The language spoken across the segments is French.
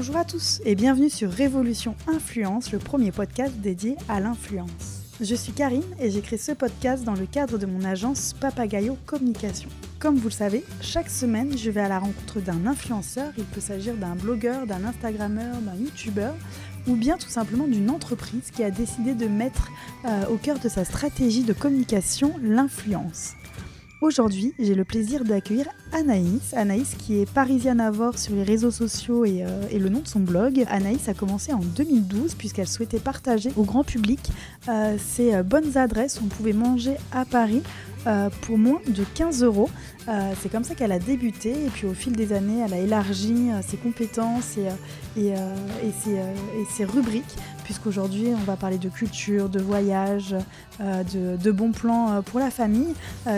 Bonjour à tous et bienvenue sur Révolution Influence, le premier podcast dédié à l'influence. Je suis Karine et créé ce podcast dans le cadre de mon agence Papagayo Communication. Comme vous le savez, chaque semaine, je vais à la rencontre d'un influenceur. Il peut s'agir d'un blogueur, d'un Instagrammeur, d'un YouTubeur ou bien tout simplement d'une entreprise qui a décidé de mettre euh, au cœur de sa stratégie de communication l'influence. Aujourd'hui, j'ai le plaisir d'accueillir Anaïs. Anaïs qui est parisienne à Vor sur les réseaux sociaux et, euh, et, le nom de son blog. Anaïs a commencé en 2012 puisqu'elle souhaitait partager au grand public euh, ses euh, bonnes adresses où on pouvait manger à Paris euh, pour moins de 15 euros. Euh, c'est comme ça qu'elle a débuté et puis au fil des années, elle a élargi euh, ses compétences et, ses, rubriques puisqu'aujourd'hui on va parler de culture, de voyage, de, bons plans pour la famille.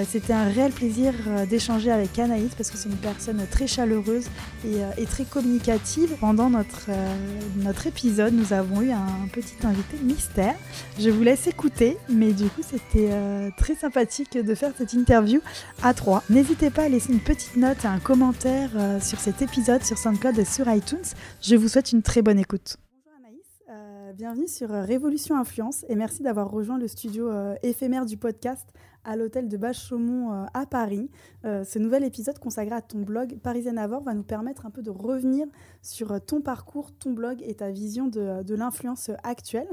C'était un réel plaisir d'échanger avec Anaïs parce que c'est une personne très chaleureuse et, très communicative. Pendant notre épisode, nous avons eu un petit invité mystère. Je vous laisse écouter, mais du coup c'était très sympathique de faire cette interview à trois. N'hésitez pas à laisser une petite note et un commentaire euh, sur cet épisode sur SoundCloud et sur iTunes. Je vous souhaite une très bonne écoute. Bonjour Anaïs, euh, bienvenue sur euh, Révolution Influence et merci d'avoir rejoint le studio euh, éphémère du podcast à l'hôtel de Bache-Chaumont euh, à Paris. Ce nouvel épisode consacré à ton blog Parisienne Avor va nous permettre un peu de revenir sur ton parcours, ton blog et ta vision de, de l'influence actuelle.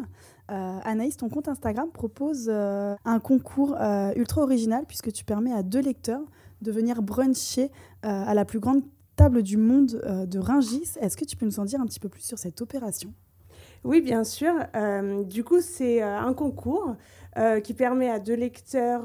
Euh, Anaïs, ton compte Instagram propose euh, un concours euh, ultra original puisque tu permets à deux lecteurs de venir bruncher à la plus grande table du monde de Ringis. Est-ce que tu peux nous en dire un petit peu plus sur cette opération? Oui, bien sûr. du coup, c'est un concours qui permet à deux lecteurs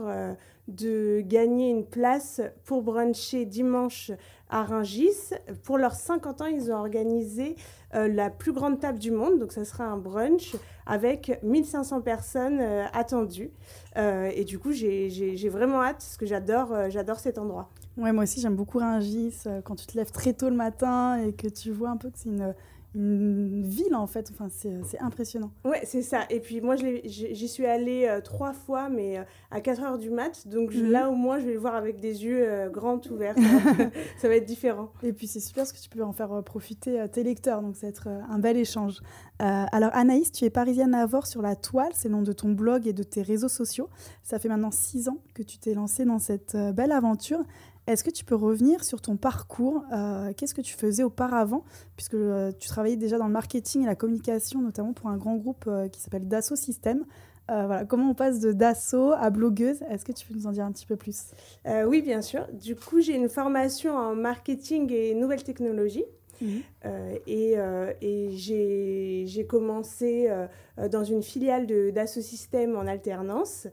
de gagner une place pour bruncher dimanche à Ringis. Pour leurs 50 ans, ils ont organisé euh, la plus grande table du monde. Donc, ça sera un brunch avec 1500 personnes euh, attendues. Euh, et du coup, j'ai vraiment hâte parce que j'adore j'adore cet endroit. Ouais, moi aussi, j'aime beaucoup Ringis. Quand tu te lèves très tôt le matin et que tu vois un peu que c'est une une ville en fait. Enfin, c'est impressionnant. Ouais, c'est ça. Et puis moi, j'y suis allée euh, trois fois, mais euh, à 4 heures du mat. Donc je, mmh. là, au moins, je vais le voir avec des yeux euh, grands ouverts. ça va être différent. Et puis c'est super parce que tu peux en faire profiter tes lecteurs. Donc ça va être un bel échange. alors Anaïs, tu es parisienne à Avor sur la toile. C'est le nom de ton blog et de tes réseaux sociaux. Ça fait maintenant six ans que tu t'es lancée dans cette belle aventure. Est-ce que tu peux revenir sur ton parcours euh, Qu'est-ce que tu faisais auparavant Puisque euh, tu travaillais déjà dans le marketing et la communication, notamment pour un grand groupe euh, qui s'appelle Dassault Systèmes. voilà, comment on passe de Dassault à blogueuse? Est-ce que tu peux nous en dire un petit peu plus? Oui, bien sûr. Du coup, j'ai une formation en marketing et nouvelles technologies. Mmh. Euh, et, euh, et j'ai commencé euh, dans une filiale d'Asso Systèmes en alternance.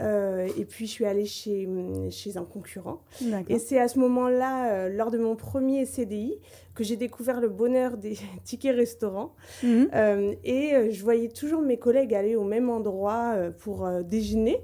Et puis, je suis allée chez, chez un concurrent. Et c'est à ce moment-là, lors de mon premier CDI, que j'ai découvert le bonheur des tickets restaurants. Mmh. et je voyais toujours mes collègues aller au même endroit pour déjeuner.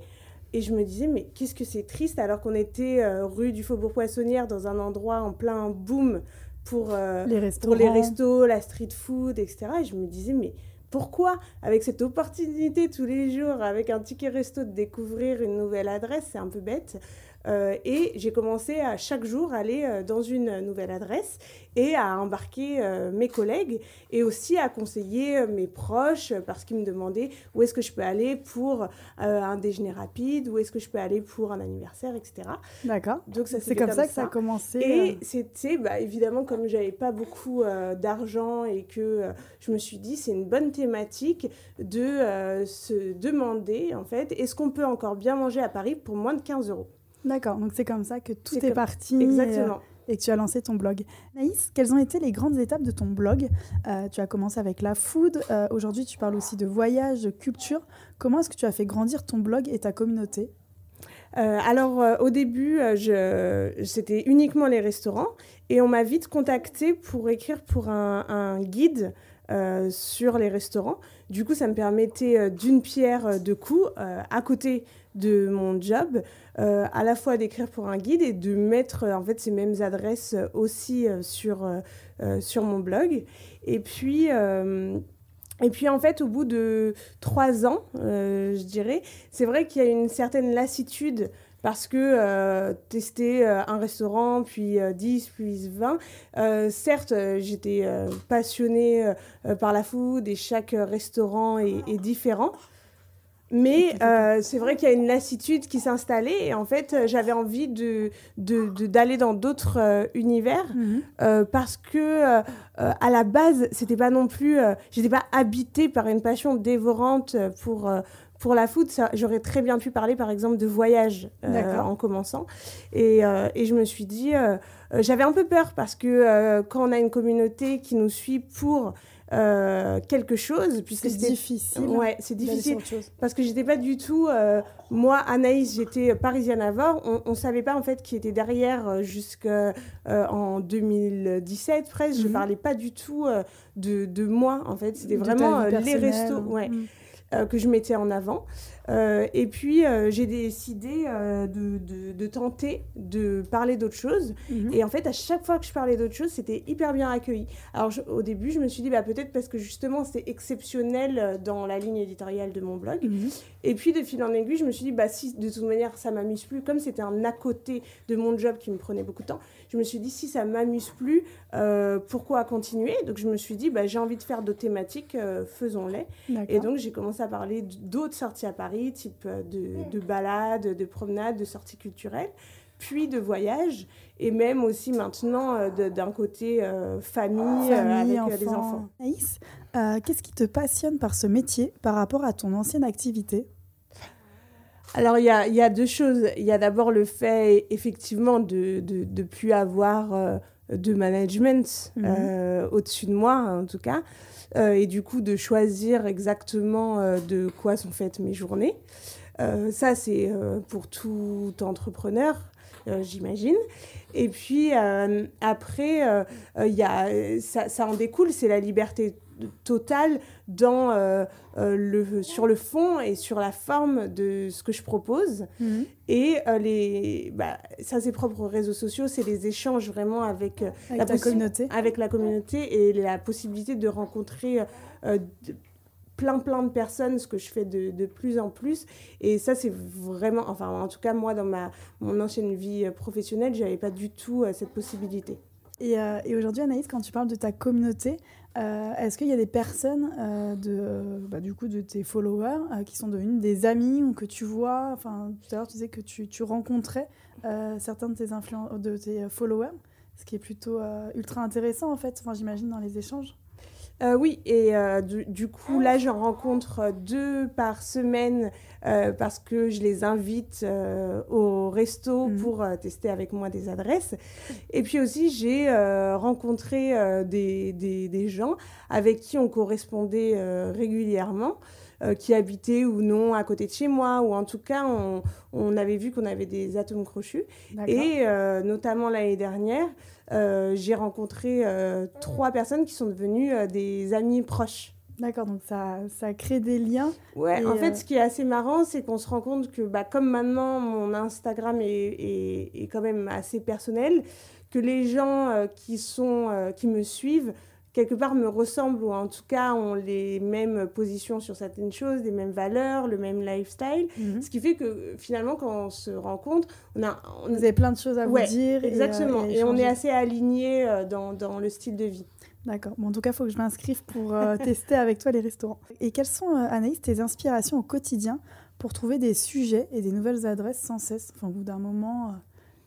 Et je me disais, mais qu'est-ce que c'est triste alors qu'on était euh, rue du Faubourg Poissonnière dans un endroit en plein boom pour, euh, les, pour les restos, la street food, etc. Et je me disais, mais pourquoi, avec cette opportunité tous les jours, avec un ticket resto, de découvrir une nouvelle adresse, c'est un peu bête. Euh, et j'ai commencé à chaque jour aller euh, dans une nouvelle adresse et à embarquer euh, mes collègues et aussi à conseiller mes proches parce qu'ils me demandaient où est-ce que je peux aller pour euh, un déjeuner rapide, où est-ce que je peux aller pour un anniversaire, etc. D'accord. Donc ça c'est comme, comme, ça que ça a commencé. Et c'était bah, évidemment comme j'avais pas beaucoup d'argent et que je me suis dit c'est une bonne thématique de se demander en fait est-ce qu'on peut encore bien manger à Paris pour moins de 15 euros? D'accord, donc c'est comme ça que tout est, est comme... parti. Exactement. Et, et, que tu as lancé ton blog. Naïs, quelles ont été les grandes étapes de ton blog? Euh, Tu as commencé avec la food, euh, aujourd'hui tu parles aussi de voyage, de culture. Comment est-ce que tu as fait grandir ton blog et ta communauté? Euh, alors euh, au début, euh, c'était uniquement les restaurants et on m'a vite contacté pour écrire pour un, un guide euh, sur les restaurants. Du coup, ça me permettait euh, d'une pierre deux coups euh, à côté de mon job, à la fois d'écrire pour un guide et de mettre en fait ces mêmes adresses aussi sur, sur mon blog. Et puis et puis en fait, au bout de trois ans, euh, je dirais, c'est vrai qu'il y a une certaine lassitude parce que tester un restaurant, puis 10, puis 20, certes, j'étais passionnée par la food et chaque restaurant est différent. Mais euh, c'est vrai qu'il y a une lassitude qui s'est installée et en fait, euh, j'avais envie de, d'aller dans d'autres euh, univers mhm. parce que à la base, c'était pas non plus, j'étais pas habitée par une passion dévorante pour pour la food, j'aurais très bien pu parler par exemple de voyage en commençant. Et, et, je me suis dit, j'avais un peu peur parce que quand on a une communauté qui nous suit pour euh, quelque chose. Puisque c'est difficile. Ouais, c'est difficile. Parce que j'étais pas du tout. Euh, moi, Anaïs, j'étais parisienne avant. On, ne savait pas en fait qui était derrière euh, jusqu'en 2017 presque. Je ne Je mhm. parlais pas du tout de, de, moi en fait. C'était vraiment les restos. Ouais. Mhm. Euh, que je mettais en avant. Euh, et puis, euh, j'ai décidé de, de, tenter de parler d'autres choses. Mhm. Et en fait, à chaque fois que je parlais d'autres choses, c'était hyper bien accueilli. Alors, au début, je me suis dit, bah, peut-être parce que justement, c'était exceptionnel dans la ligne éditoriale de mon blog. Mhm. Et puis, de fil en aiguille, je me suis dit, bah, si de toute manière, ça m'amuse plus, comme c'était un à côté de mon job qui me prenait beaucoup de temps, je me suis dit, si ça m'amuse plus, euh, pourquoi continuer? Donc je me suis dit, bah, j'ai envie de faire d'autres thématiques, euh, faisons-les. Et donc j'ai commencé à parler d'autres sorties à Paris, type euh, de, de balades, de promenades, de sorties culturelles puis de voyages, et même aussi maintenant d'un côté famille, avec des enfants. Aïs, qu'est-ce qui te passionne par ce métier par rapport à ton ancienne activité? Alors, il y a, y a, deux choses. Il y a d'abord le fait, effectivement, de ne plus avoir euh, de management mhm. euh, au-dessus de moi, en tout cas. Euh, et du coup, de choisir exactement de quoi sont faites mes journées. ça, c'est pour tout entrepreneur, j'imagine. Et puis, après, y a, ça, ça en découle, c'est la liberté totale dans, euh, euh, le, sur le fond et sur la forme de ce que je propose. Mhm. Et euh, les, bah, ça, c'est propre aux réseaux sociaux, c'est les échanges vraiment avec, la communauté. Avec la communauté et la possibilité de rencontrer plein, plein de personnes, ce que je fais de, de plus en plus. Et ça, c'est vraiment, enfin, en tout cas, moi, dans ma, mon ancienne vie professionnelle, je n'avais pas du tout cette possibilité. Et, et aujourd'hui, Anaïs, quand tu parles de ta communauté, euh, est-ce qu'il y a des personnes euh, de, bah, du coup, de tes followers euh, qui sont devenus des amis ou que tu vois Enfin, tout à l'heure, tu disais que tu, tu rencontrais certains de tes, de tes followers, ce qui est plutôt ultra intéressant en fait, enfin, j'imagine, dans les échanges. Euh, oui, et euh, du, coup, là, j'en rencontre deux par semaine euh, parce que je les invite au resto mhm. pour tester avec moi des adresses. Et puis aussi, j'ai rencontré des, des, des, gens avec qui on correspondait régulièrement. Qui habitaient ou non à côté de chez moi, ou en tout cas, on, on avait vu qu'on avait des atomes crochus. Et notamment l'année dernière, euh, j'ai rencontré euh, trois personnes qui sont devenues euh, des amis proches. D'accord, donc ça, ça crée des liens. Ouais, en fait, ce qui est assez marrant, c'est qu'on se rend compte que bah, comme maintenant mon Instagram est, est, est, quand même assez personnel, que les gens qui, sont, qui me suivent quelque part me ressemblent ou en tout cas ont les mêmes positions sur certaines choses, les mêmes valeurs, le même lifestyle. Mhm. Ce qui fait que finalement, quand on se rencontre, on a. On... Vous avez plein de choses à vous dire. Exactement. Et, on est assez alignés euh, dans, dans, le style de vie. D'accord. Bon, en tout cas, il faut que je m'inscrive pour euh, tester avec toi les restaurants. Et quelles sont, euh, Anaïs, tes inspirations au quotidien pour trouver des sujets et des nouvelles adresses sans cesse? Enfin, au bout d'un moment.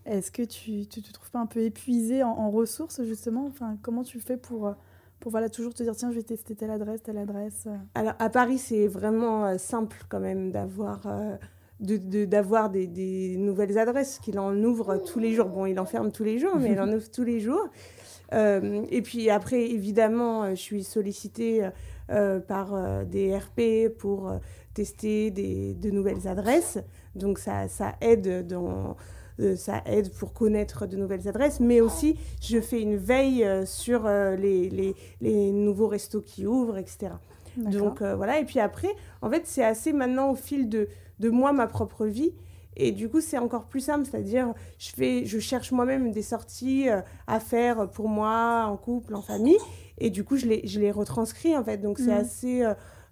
Est-ce que tu ne te trouves pas un peu épuisé en, en ressources, justement? Enfin, Comment tu fais pour pour voilà, toujours te dire tiens, je vais tester telle adresse, telle adresse euh. Alors à Paris, c'est vraiment euh, simple quand même d'avoir euh, de, d'avoir des, des, nouvelles adresses, qu'il en ouvre tous les jours. Bon, il en ferme tous les jours, mais il en ouvre tous les jours. et puis après, évidemment, je suis sollicitée par des RP pour tester des, de nouvelles adresses. Donc ça, ça aide dans euh, ça aide pour connaître de nouvelles adresses, mais aussi je fais une veille euh, sur euh, les, les, les, nouveaux restos qui ouvrent, etc. Donc voilà, et puis après, en fait, c'est assez maintenant au fil de, de moi, ma propre vie. Et du coup, c'est encore plus simple, c'est-à-dire, je, fais, je cherche moi-même des sorties à faire pour moi, en couple, en famille. Et du coup, je les, je les retranscris, en fait. Donc, c'est mmh. assez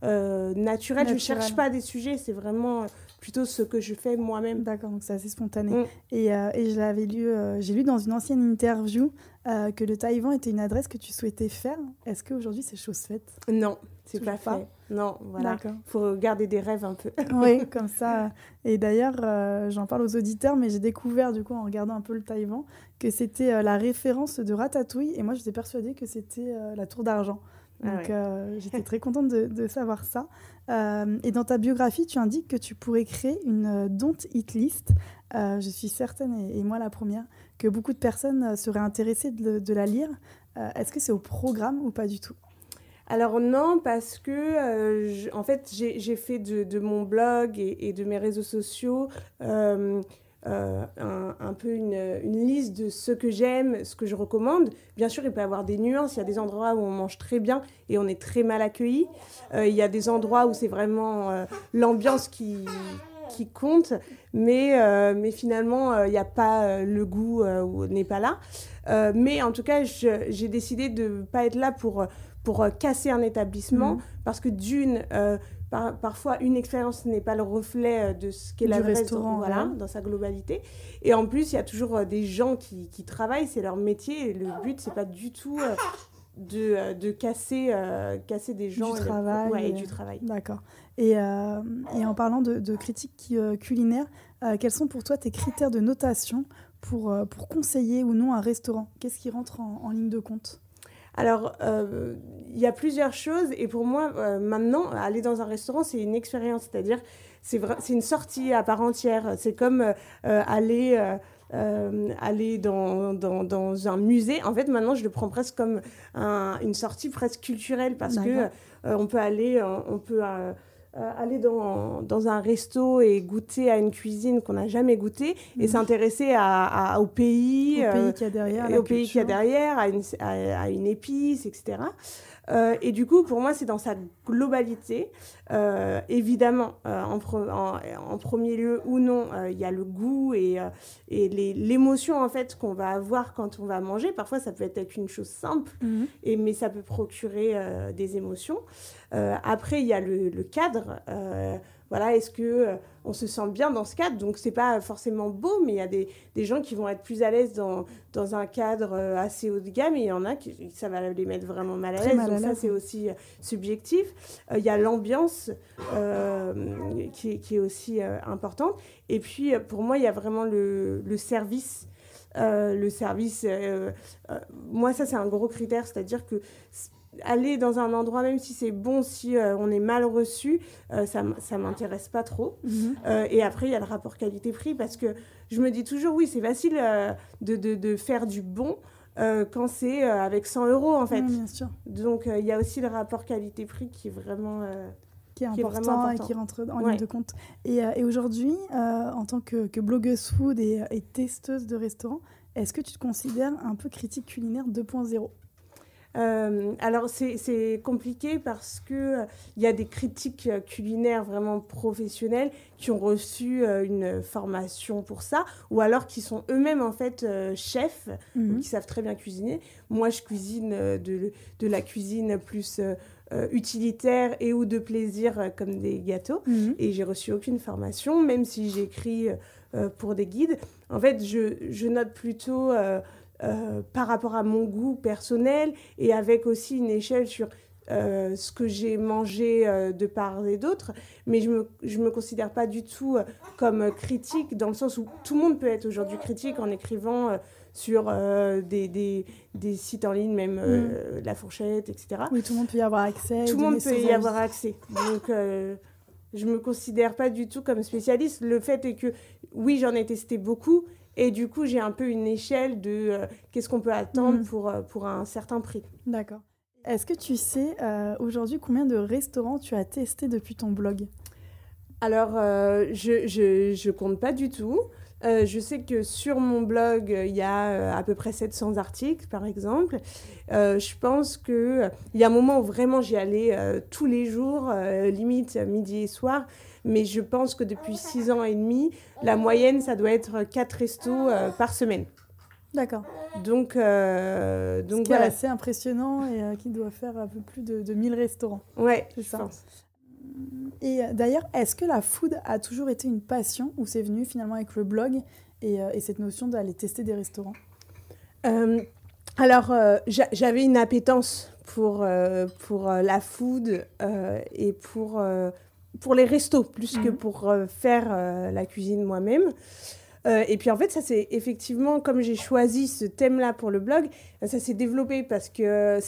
naturel. naturel. Je ne cherche pas des sujets, c'est vraiment plutôt ce que je fais moi-même. D'accord, donc c'est assez spontané. Mm. Et, et, je l'avais lu, j'ai lu dans une ancienne interview que le Taïwan était une adresse que tu souhaitais faire. Est-ce qu'aujourd'hui c'est chose faite? Non, c'est pas, pas fait. Non, voilà. Il faut garder des rêves un peu. oui, comme ça. Et d'ailleurs, euh, j'en parle aux auditeurs, mais j'ai découvert, du coup, en regardant un peu le Taïwan, que c'était euh, la référence de Ratatouille. Et moi, j'étais persuadée que c'était euh, la tour d'argent. Ah Donc, j'étais très contente de, savoir ça. et dans ta biographie, tu indiques que tu pourrais créer une Don't Eat List. je suis certaine, et, moi la première, que beaucoup de personnes seraient intéressées de la lire. Est-ce que c'est au programme ou pas du tout? Alors non, parce que euh, en fait, j'ai fait de, mon blog et, de mes réseaux sociaux euh, euh, un, peu une, liste de ce que j'aime, ce que je recommande. Bien sûr, il peut y avoir des nuances. Il y a des endroits où on mange très bien et on est très mal accueilli. il y a des endroits où c'est vraiment l'ambiance qui qui compte, mais, mais finalement, il n'y a pas le goût n'est pas là. mais en tout cas, j'ai décidé de ne pas être là pour pour euh, casser un établissement, mhm. parce que d'une, euh, parfois une expérience n'est pas le reflet euh, de ce qu'est la restaurant voilà, dans sa globalité. Et en plus, il y a toujours des gens qui, qui travaillent, c'est leur métier, et le but, c'est pas du tout de, de casser, casser des gens du travail, et du travail. D'accord. Et, et, en parlant de, de critiques culinaires, quels sont pour toi tes critères de notation pour, pour conseiller ou non un restaurant? Qu'est-ce qui rentre en ligne de compte? Alors, euh, il y a plusieurs choses. Et pour moi, euh, maintenant, aller dans un restaurant, c'est une expérience. C'est-à-dire, c'est une sortie à part entière. C'est comme euh, aller... aller dans, dans, un musée. En fait, maintenant, je le prends presque comme une sortie presque culturelle parce que on peut aller, on peut euh, aller dans, dans, un resto et goûter à une cuisine qu'on n'a jamais goûtée et mhm. s'intéresser à, au pays, au pays qu'il y a derrière, et au pays qu'il y a derrière, à une, à une épice, etc. Euh, et du coup, pour moi, c'est dans sa globalité. Euh, évidemment, euh, en, en, premier lieu ou non, il y a le goût et, et l'émotion en fait qu'on va avoir quand on va manger. Parfois, ça peut être une chose simple, mhm. et, mais ça peut procurer des émotions. après, il y a le, le cadre. Voilà, est-ce que on se sent bien dans ce cadre? Donc, c'est pas forcément beau, mais il y a des, des, gens qui vont être plus à l'aise dans, dans, un cadre euh, assez haut de gamme et il y en a qui ça va les mettre vraiment mal à l'aise. Donc, ça, c'est aussi euh, subjectif. Euh, il y a l'ambiance qui, qui, est aussi importante. Et puis, pour moi, il y a vraiment le, le service. le service, moi ça c'est un gros critère, c'est-à-dire que aller dans un endroit, même si c'est bon, si euh, on est mal reçu, euh, ça ne m'intéresse pas trop. Mhm. Euh, et après, il y a le rapport qualité-prix parce que je me dis toujours, oui, c'est facile de, de, de, faire du bon quand c'est avec 100 euros, en fait. bien sûr. Donc, il y a aussi le rapport qualité-prix qui est vraiment... qui est, important, et qui rentre en ligne de compte. Et, et aujourd'hui, en tant que, que, blogueuse food et, et testeuse de restaurant, est-ce que tu te considères un peu critique culinaire 2.0 euh, alors c'est compliqué parce que euh, il y a des critiques culinaires vraiment professionnels qui ont reçu euh, une formation pour ça, ou alors qui sont eux-mêmes en fait chefs, mhm. qui savent très bien cuisiner. Moi, je cuisine de, de la cuisine plus utilitaire et ou de plaisir comme des gâteaux, mhm. et j'ai reçu aucune formation, même si j'écris pour des guides. En fait, je, je note plutôt euh, par rapport à mon goût personnel et avec aussi une échelle sur euh, ce que j'ai mangé euh, de part et d'autre, mais je ne me, je me considère pas du tout comme critique, dans le sens où tout le monde peut être aujourd'hui critique en écrivant sur des, des, des, sites en ligne, même mm. La Fourchette, etc. Oui, tout le monde peut y avoir accès. Tout le monde peut y avoir accès. Donc, je ne me considère pas du tout comme spécialiste. Le fait est que, oui, j'en ai testé beaucoup, et du coup, j'ai un peu une échelle de euh, qu'est-ce qu'on peut attendre mm. pour, euh, pour un certain prix. D'accord. Est-ce que tu sais euh, aujourd'hui combien de restaurants tu as testé depuis ton blog? Alors, je ne compte pas du tout. je sais que sur mon blog, il y a à peu près 700 articles, par exemple. je pense qu'il y a un moment où vraiment j'y allais tous les jours, limite midi et soir mais je pense que depuis six ans et demi, la moyenne, ça doit être quatre restos euh, par semaine. D'accord. Donc, euh, donc Ce qui est assez impressionnant et euh, qui doit faire un peu plus de, de 1000 restaurants. Ouais, c'est ça. et d'ailleurs, est-ce que la food a toujours été une passion ou c'est venu finalement avec le blog et, et cette notion d'aller tester des restaurants? Alors, j'avais une appétence pour, pour la food et pour pour les restos plus que mhm. pour euh, faire euh, la cuisine moi-même. Euh, et puis en fait, ça c'est effectivement, comme j'ai choisi ce thème-là pour le blog, ça s'est développé parce que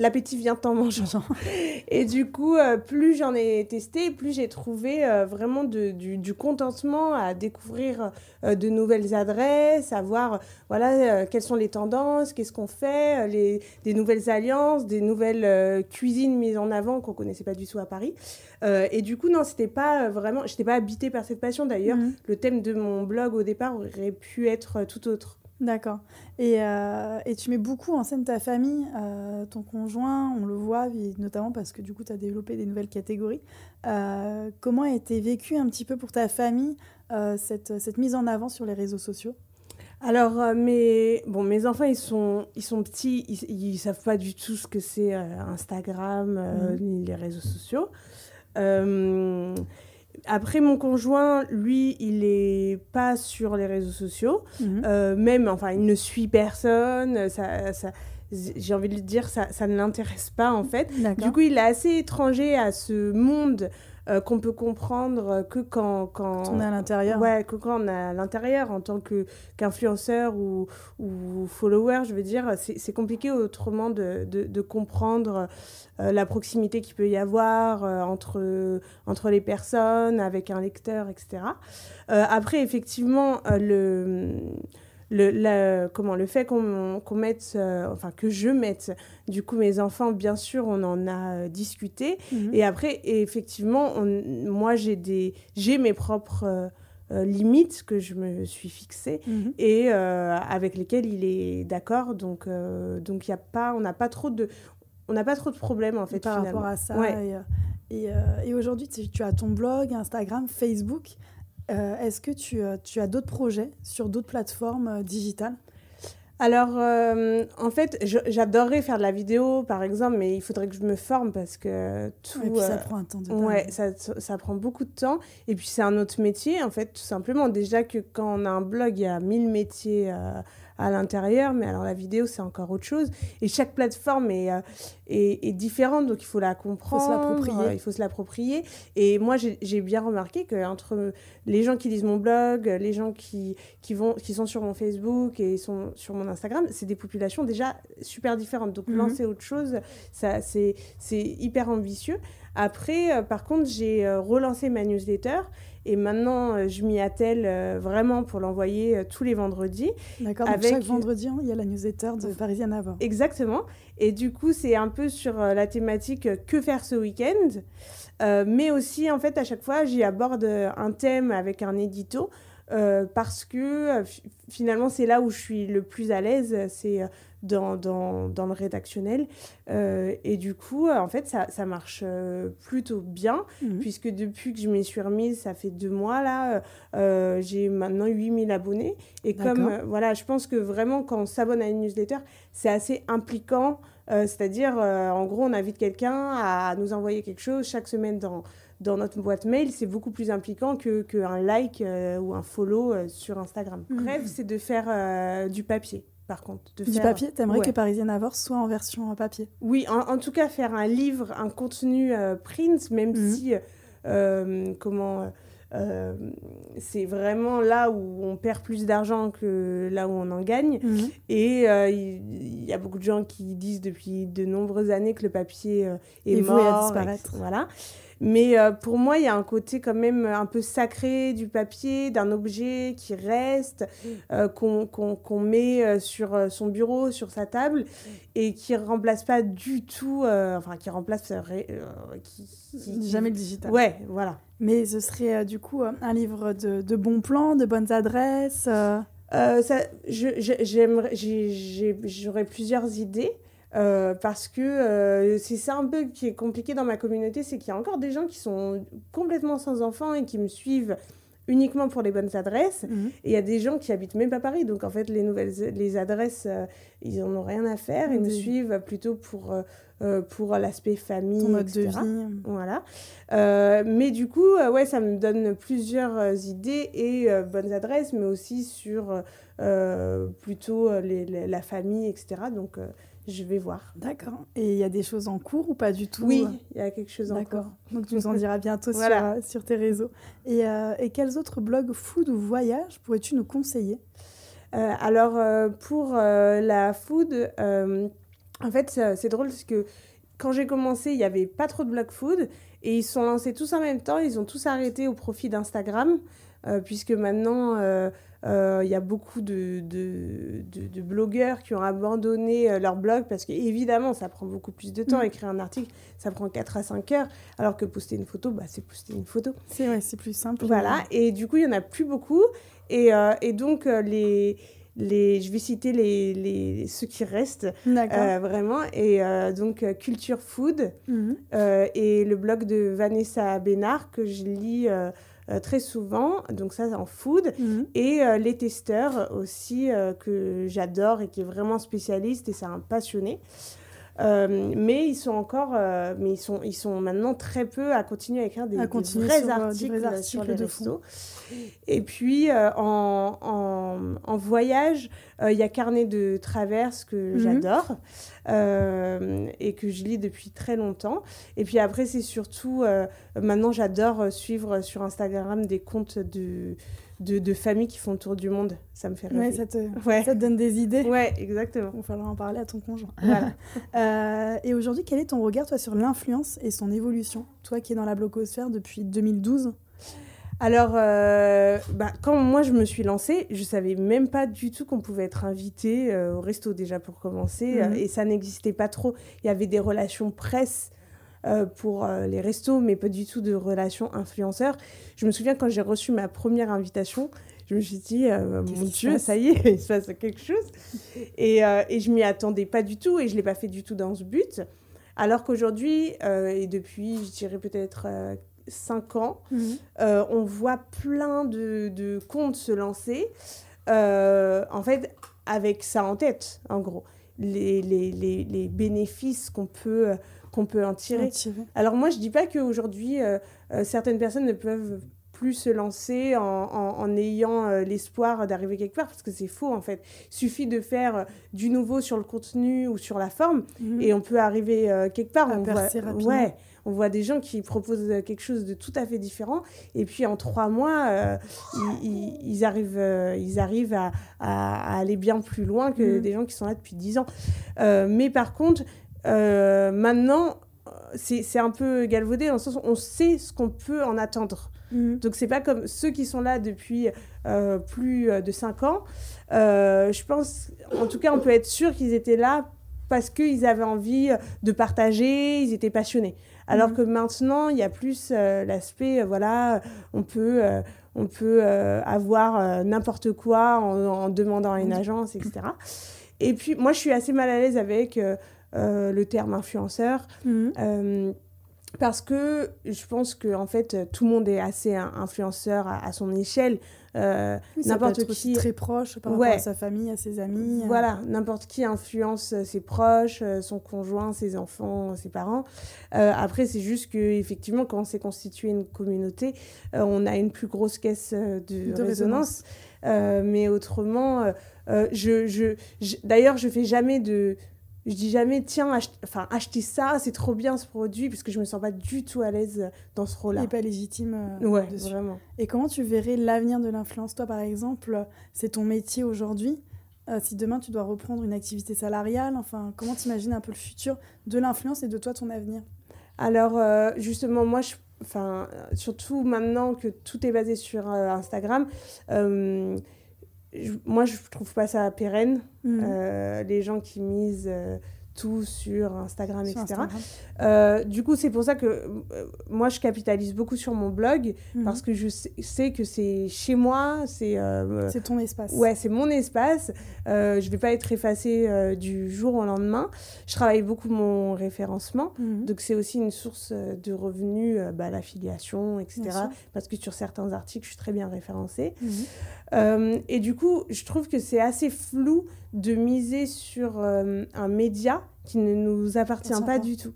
l'appétit vient en mangeant. Et du coup, euh, plus j'en ai testé, plus j'ai trouvé euh, vraiment du, du, contentement à découvrir de nouvelles adresses, à voir voilà, quelles sont les tendances, qu'est-ce qu'on fait, les, des nouvelles alliances, des nouvelles cuisines mises en avant qu'on connaissait pas du tout à Paris. et du coup, non, c'était pas vraiment, j'étais pas habitée par cette passion. D'ailleurs, mmh. le thème de mon blog au départ aurait pu être tout autre. D'accord. Et, euh, et, tu mets beaucoup en scène ta famille, euh, ton conjoint, on le voit, notamment parce que du coup, tu as développé des nouvelles catégories. Euh, comment a été vécu un petit peu pour ta famille cette, cette, mise en avant sur les réseaux sociaux? Alors, mes, bon, mes enfants, ils sont, ils sont petits, ils ne savent pas du tout ce que c'est Instagram, mmh. ni les réseaux sociaux. Après, mon conjoint, lui, il est pas sur les réseaux sociaux. Mhm. Euh, même, enfin, il ne suit personne. Ça, ça j'ai envie de lui dire, ça, ça ne l'intéresse pas, en fait. Du coup, il est assez étranger à ce monde euh, qu'on peut comprendre que quand, quand, on est à l'intérieur. Ouais, que quand on est à l'intérieur en tant qu'influenceur ou, ou follower, je veux dire, c'est compliqué autrement de, de, de comprendre euh, la proximité qu'il peut y avoir euh, entre, entre les personnes, avec un lecteur, etc. après, effectivement, le le, comment, le fait qu'on mette, euh, enfin que je mette, du coup, mes enfants, bien sûr, on en a euh, discuté. Mhm. Et après, effectivement, moi, j'ai mes propres euh, limites que je me suis fixées mhm. et avec lesquelles il est d'accord. Donc, donc y a pas, on n'a pas trop de... On n'a pas trop de problèmes en fait. Par rapport à ça. Et, et aujourd'hui, tu as ton blog, Instagram, Facebook. Euh, est-ce que tu, euh, tu as d'autres projets sur d'autres plateformes euh, digitales? Alors, en fait, j'adorerais faire de la vidéo, par exemple, mais il faudrait que je me forme parce que tout. Et puis ça prend un temps de. Ouais, ça, ça, prend beaucoup de temps. Et puis, c'est un autre métier, en fait, tout simplement. Déjà que quand on a un blog, il y a 1000 métiers à l'intérieur, mais alors la vidéo, c'est encore autre chose. Et chaque plateforme est, euh, est, différente, donc il faut la comprendre, il faut se l'approprier. Et moi, j'ai bien remarqué qu'entre les gens qui lisent mon blog, les gens qui, qui, vont, qui sont sur mon Facebook et sont sur mon Instagram, c'est des populations déjà super différentes. Donc mhm. lancer autre chose, c'est hyper ambitieux. Après, euh, par contre, j'ai euh, relancé ma newsletter et maintenant, euh, je m'y attelle euh, vraiment pour l'envoyer euh, tous les vendredis. D'accord, avec... chaque vendredi, il y a la newsletter de Parisienne avant. Exactement. Et du coup, c'est un peu sur la thématique que faire ce week-end. mais aussi, en fait, à chaque fois, j'y aborde un thème avec un édito. Parce que finalement, c'est là où je suis le plus à l'aise. C'est dans, dans, dans, le rédactionnel. Euh, et du coup, en fait, ça, ça marche euh, plutôt bien, mhm. puisque depuis que je m'y suis remise, ça fait deux mois là, euh, j'ai maintenant 8000 abonnés. Et comme, voilà, je pense que vraiment, quand on s'abonne à une newsletter, c'est assez impliquant. C'est-à-dire, en gros, on invite quelqu'un à nous envoyer quelque chose chaque semaine dans dans notre boîte mail, c'est beaucoup plus impliquant qu'un que like ou un follow sur Instagram. Mhm. Bref, c'est de faire du papier par contre. De du papier T'aimerais que Parisienne Avor soit en version papier? Oui, en, tout cas, faire un livre, un contenu euh, print, même mhm. si, euh, comment, euh, c'est vraiment là où on perd plus d'argent que là où on en gagne. Mhm. Et il y, a beaucoup de gens qui disent depuis de nombreuses années que le papier est mort. à disparaître. Voilà. Mais euh, pour moi, il y a un côté quand même un peu sacré du papier, d'un objet qui reste, euh, qu'on met euh, sur son bureau, sur sa table, et qui remplace pas du tout, enfin qui remplace... Qui, Jamais le digital. Ouais, voilà. Mais ce serait du coup un livre de, de, bons plans, de bonnes adresses J'aurais plusieurs idées. Euh, parce que euh, c'est ça un peu qui est compliqué dans ma communauté, c'est qu'il y a encore des gens qui sont complètement sans enfants et qui me suivent uniquement pour les bonnes adresses. Mhm. Et il y a des gens qui habitent même pas Paris. Donc, en fait, les nouvelles les adresses, ils en ont rien à faire. Ils me suivent plutôt pour, pour l'aspect famille, Ton mode De vie. Voilà. mais du coup, ouais, ça me donne plusieurs idées et bonnes adresses, mais aussi sur plutôt les, la famille, etc. Donc, je vais voir. D'accord. Et il y a des choses en cours ou pas du tout Oui, il y a quelque chose en cours. D'accord. Donc tu nous en diras bientôt sur, euh, sur, tes réseaux. Et, euh, et, quels autres blogs food ou voyage pourrais-tu nous conseiller? Euh, Alors pour la food, en fait c'est drôle parce que quand j'ai commencé, il n'y avait pas trop de blogs food et ils sont lancés tous en même temps. Ils ont tous arrêté au profit d'Instagram puisque maintenant il y a beaucoup de, de, de, blogueurs qui ont abandonné euh, leur blog parce qu'évidemment, ça prend beaucoup plus de temps. Mm. Écrire un article, ça prend 4 à 5 heures, alors que poster une photo, bah, c'est poster une photo. C'est vrai, c'est plus simple. Voilà, et du coup, il n'y en a plus beaucoup. Et, euh, et donc, les, les, je vais citer les, les, ceux qui restent vraiment. Et donc, Culture Food mm-hmm. et le blog de Vanessa Bénard que je lis euh, très souvent, donc ça en food, mhm. et euh, les testeurs aussi euh, que j'adore et qui est vraiment spécialiste et c'est un passionné. Mais ils sont encore, mais ils sont, ils sont maintenant très peu à continuer à écrire des, vrais, articles sur les restos. Et puis en, en, en, voyage, il y a Carnet de traverse que mhm. j'adore. Euh, et que je lis depuis très longtemps. Et puis après, c'est surtout, euh, maintenant j'adore suivre sur Instagram des comptes de, de, de, familles qui font le tour du monde. Ça me fait rêver. Ouais, ça, te, ça te donne des idées. Ouais, exactement. Il va falloir en parler à ton conjoint. Voilà. Euh, et aujourd'hui, quel est ton regard toi, sur l'influence et son évolution Toi qui es dans la blogosphère depuis 2012 alors, euh, bah, quand moi je me suis lancée, je savais même pas du tout qu'on pouvait être invité euh, au resto déjà pour commencer, mhm. et ça n'existait pas trop. Il y avait des relations presse euh, pour les restos, mais pas du tout de relations influenceurs. Je me souviens quand j'ai reçu ma première invitation, je me suis dit, mon Dieu, ça y est, il se passe quelque chose. Et, et je m'y attendais pas du tout, et je l'ai pas fait du tout dans ce but. Alors qu'aujourd'hui, et depuis, je dirais peut-être 5 ans, mhm. euh, on voit plein de, de comptes se lancer, euh, en fait, avec ça en tête, en gros, les, les, les, les bénéfices qu'on peut, qu'on peut en tirer. Alors moi, je dis pas qu'aujourd'hui, euh, certaines personnes ne peuvent plus se lancer en, en, ayant l'espoir d'arriver quelque part, parce que c'est faux en fait. Il suffit de faire du nouveau sur le contenu ou sur la forme, mhm. et on peut arriver quelque part. À on percer rapidement. Ouais, on voit des gens qui proposent quelque chose de tout à fait différent. Et puis en trois mois, euh, ils, arrivent, euh, ils arrivent à, aller bien plus loin que mm. des gens qui sont là depuis dix ans. Euh, mais par contre, maintenant, c'est un peu galvaudé dans le sens où on sait ce qu'on peut en attendre. Mm. Donc c'est pas comme ceux qui sont là depuis plus de cinq ans. je pense, en tout cas, on peut être sûr qu'ils étaient là parce qu'ils avaient envie de partager, ils étaient passionnés. Alors mhm. que maintenant, il y a plus euh, l'aspect, euh, voilà, on peut, euh, on peut avoir n'importe quoi en, demandant à une agence, etc. Et puis, moi, je suis assez mal à l'aise avec le terme influenceur. Mhm. parce que je pense que en fait tout le monde est assez influenceur à son échelle euh, n'importe qui très proche par rapport à sa famille, à ses amis. Euh. Voilà, n'importe qui influence euh, ses proches, son conjoint, ses enfants, ses parents. après, c'est juste que effectivement, quand on s'est constitué une communauté, on a une plus grosse caisse de, résonance. mais autrement, je, je, je d'ailleurs, je fais jamais de je dis jamais, tiens, enfin, achetez ça, c'est trop bien ce produit, puisque je me sens pas du tout à l'aise dans ce rôle-là. Et pas légitime. Euh, ouais, vraiment. Et comment tu verrais l'avenir de l'influence? Toi, par exemple, c'est ton métier aujourd'hui. Euh, si demain tu dois reprendre une activité salariale, enfin, comment tu imagines un peu le futur de l'influence et de toi, ton avenir? Alors, euh, justement, moi, je, enfin, surtout maintenant que tout est basé sur Instagram, moi, je trouve pas ça pérenne. Mm. Euh, les gens qui misent euh, tout sur Instagram, etc. Euh, du coup, c'est pour ça que moi, je capitalise beaucoup sur mon blog mhm. parce que je sais, que c'est chez moi, c'est... C'est ton espace. Ouais, c'est mon espace. je vais pas être effacée du jour au lendemain. Je travaille beaucoup mon référencement, mhm. donc c'est aussi une source de revenus, bah, l'affiliation, etc. Parce que sur certains articles, je suis très bien référencée. Mhm. et du coup, je trouve que c'est assez flou de miser sur un média qui ne nous appartient pas, du tout.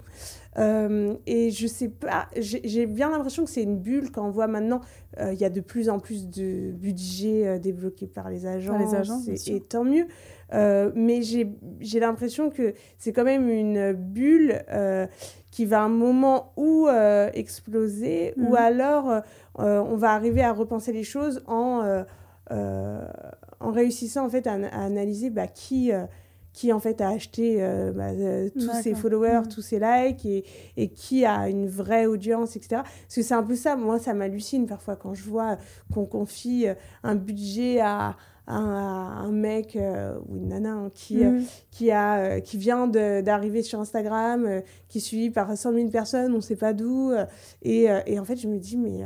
Euh, et je sais pas, j'ai bien l'impression que c'est une bulle quand on voit maintenant, euh, il y a de plus en plus de budget euh, débloqué par les agences, les agences et, tant mieux. mais j'ai l'impression que c'est quand même une bulle qui va un moment où exploser, ou mhm. alors on va arriver à repenser les choses en, en réussissant en fait à, analyser bah, qui qui en fait a acheté euh, bah, euh, tous ses followers, mm. tous ses likes et, et, qui a une vraie audience, etc. Parce que c'est un peu ça, moi ça m'hallucine parfois quand je vois qu'on confie euh, un budget à, un, mec ou une nana hein, qui, mm. qui, a, qui vient d'arriver sur Instagram, qui est suivi par 100 000 personnes, on ne sait pas d'où. Et, et, en fait, je me dis, mais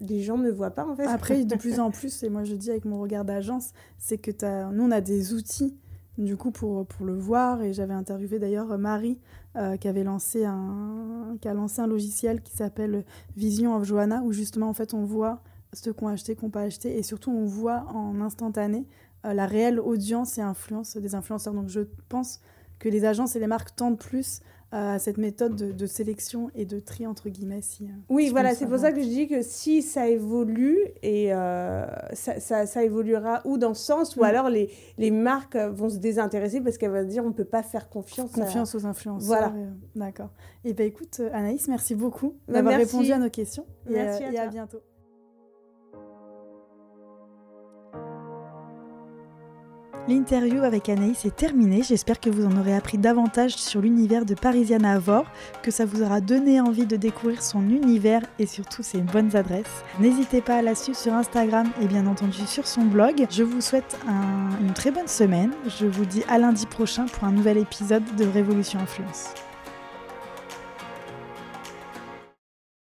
les gens ne voient pas en fait. Après, de plus en plus, et moi je dis avec mon regard d'agence, c'est que as... nous on a des outils du coup pour, pour le voir. Et j'avais interviewé d'ailleurs Marie euh, qui avait lancé un, qui a lancé un logiciel qui s'appelle Vision of Johanna où justement en fait on voit ce qu'on a acheté, qu'on pas acheté et surtout on voit en instantané euh, la réelle audience et influence des influenceurs. Donc je pense que les agences et les marques tendent plus à cette méthode de, sélection et de tri entre guillemets. Si, euh, oui, voilà, c'est pour ça que je dis que si ça évolue et euh, ça, ça, évoluera ou dans ce sens, ou alors les, les marques vont se désintéresser parce qu'elles vont dire on ne peut pas faire confiance. Confiance aux influenceurs. Voilà. Euh, d'accord. Et eh ben écoute, Anaïs, merci beaucoup bah, d'avoir répondu à nos questions. Merci et à bientôt. L'interview avec Anaïs est terminée. J'espère que vous en aurez appris davantage sur l'univers de Parisiana Avor, que ça vous aura donné envie de découvrir son univers et surtout ses bonnes adresses. N'hésitez pas à la suivre sur Instagram et bien entendu sur son blog. Je vous souhaite une très bonne semaine. Je vous dis à lundi prochain pour un nouvel épisode de Révolution Influence.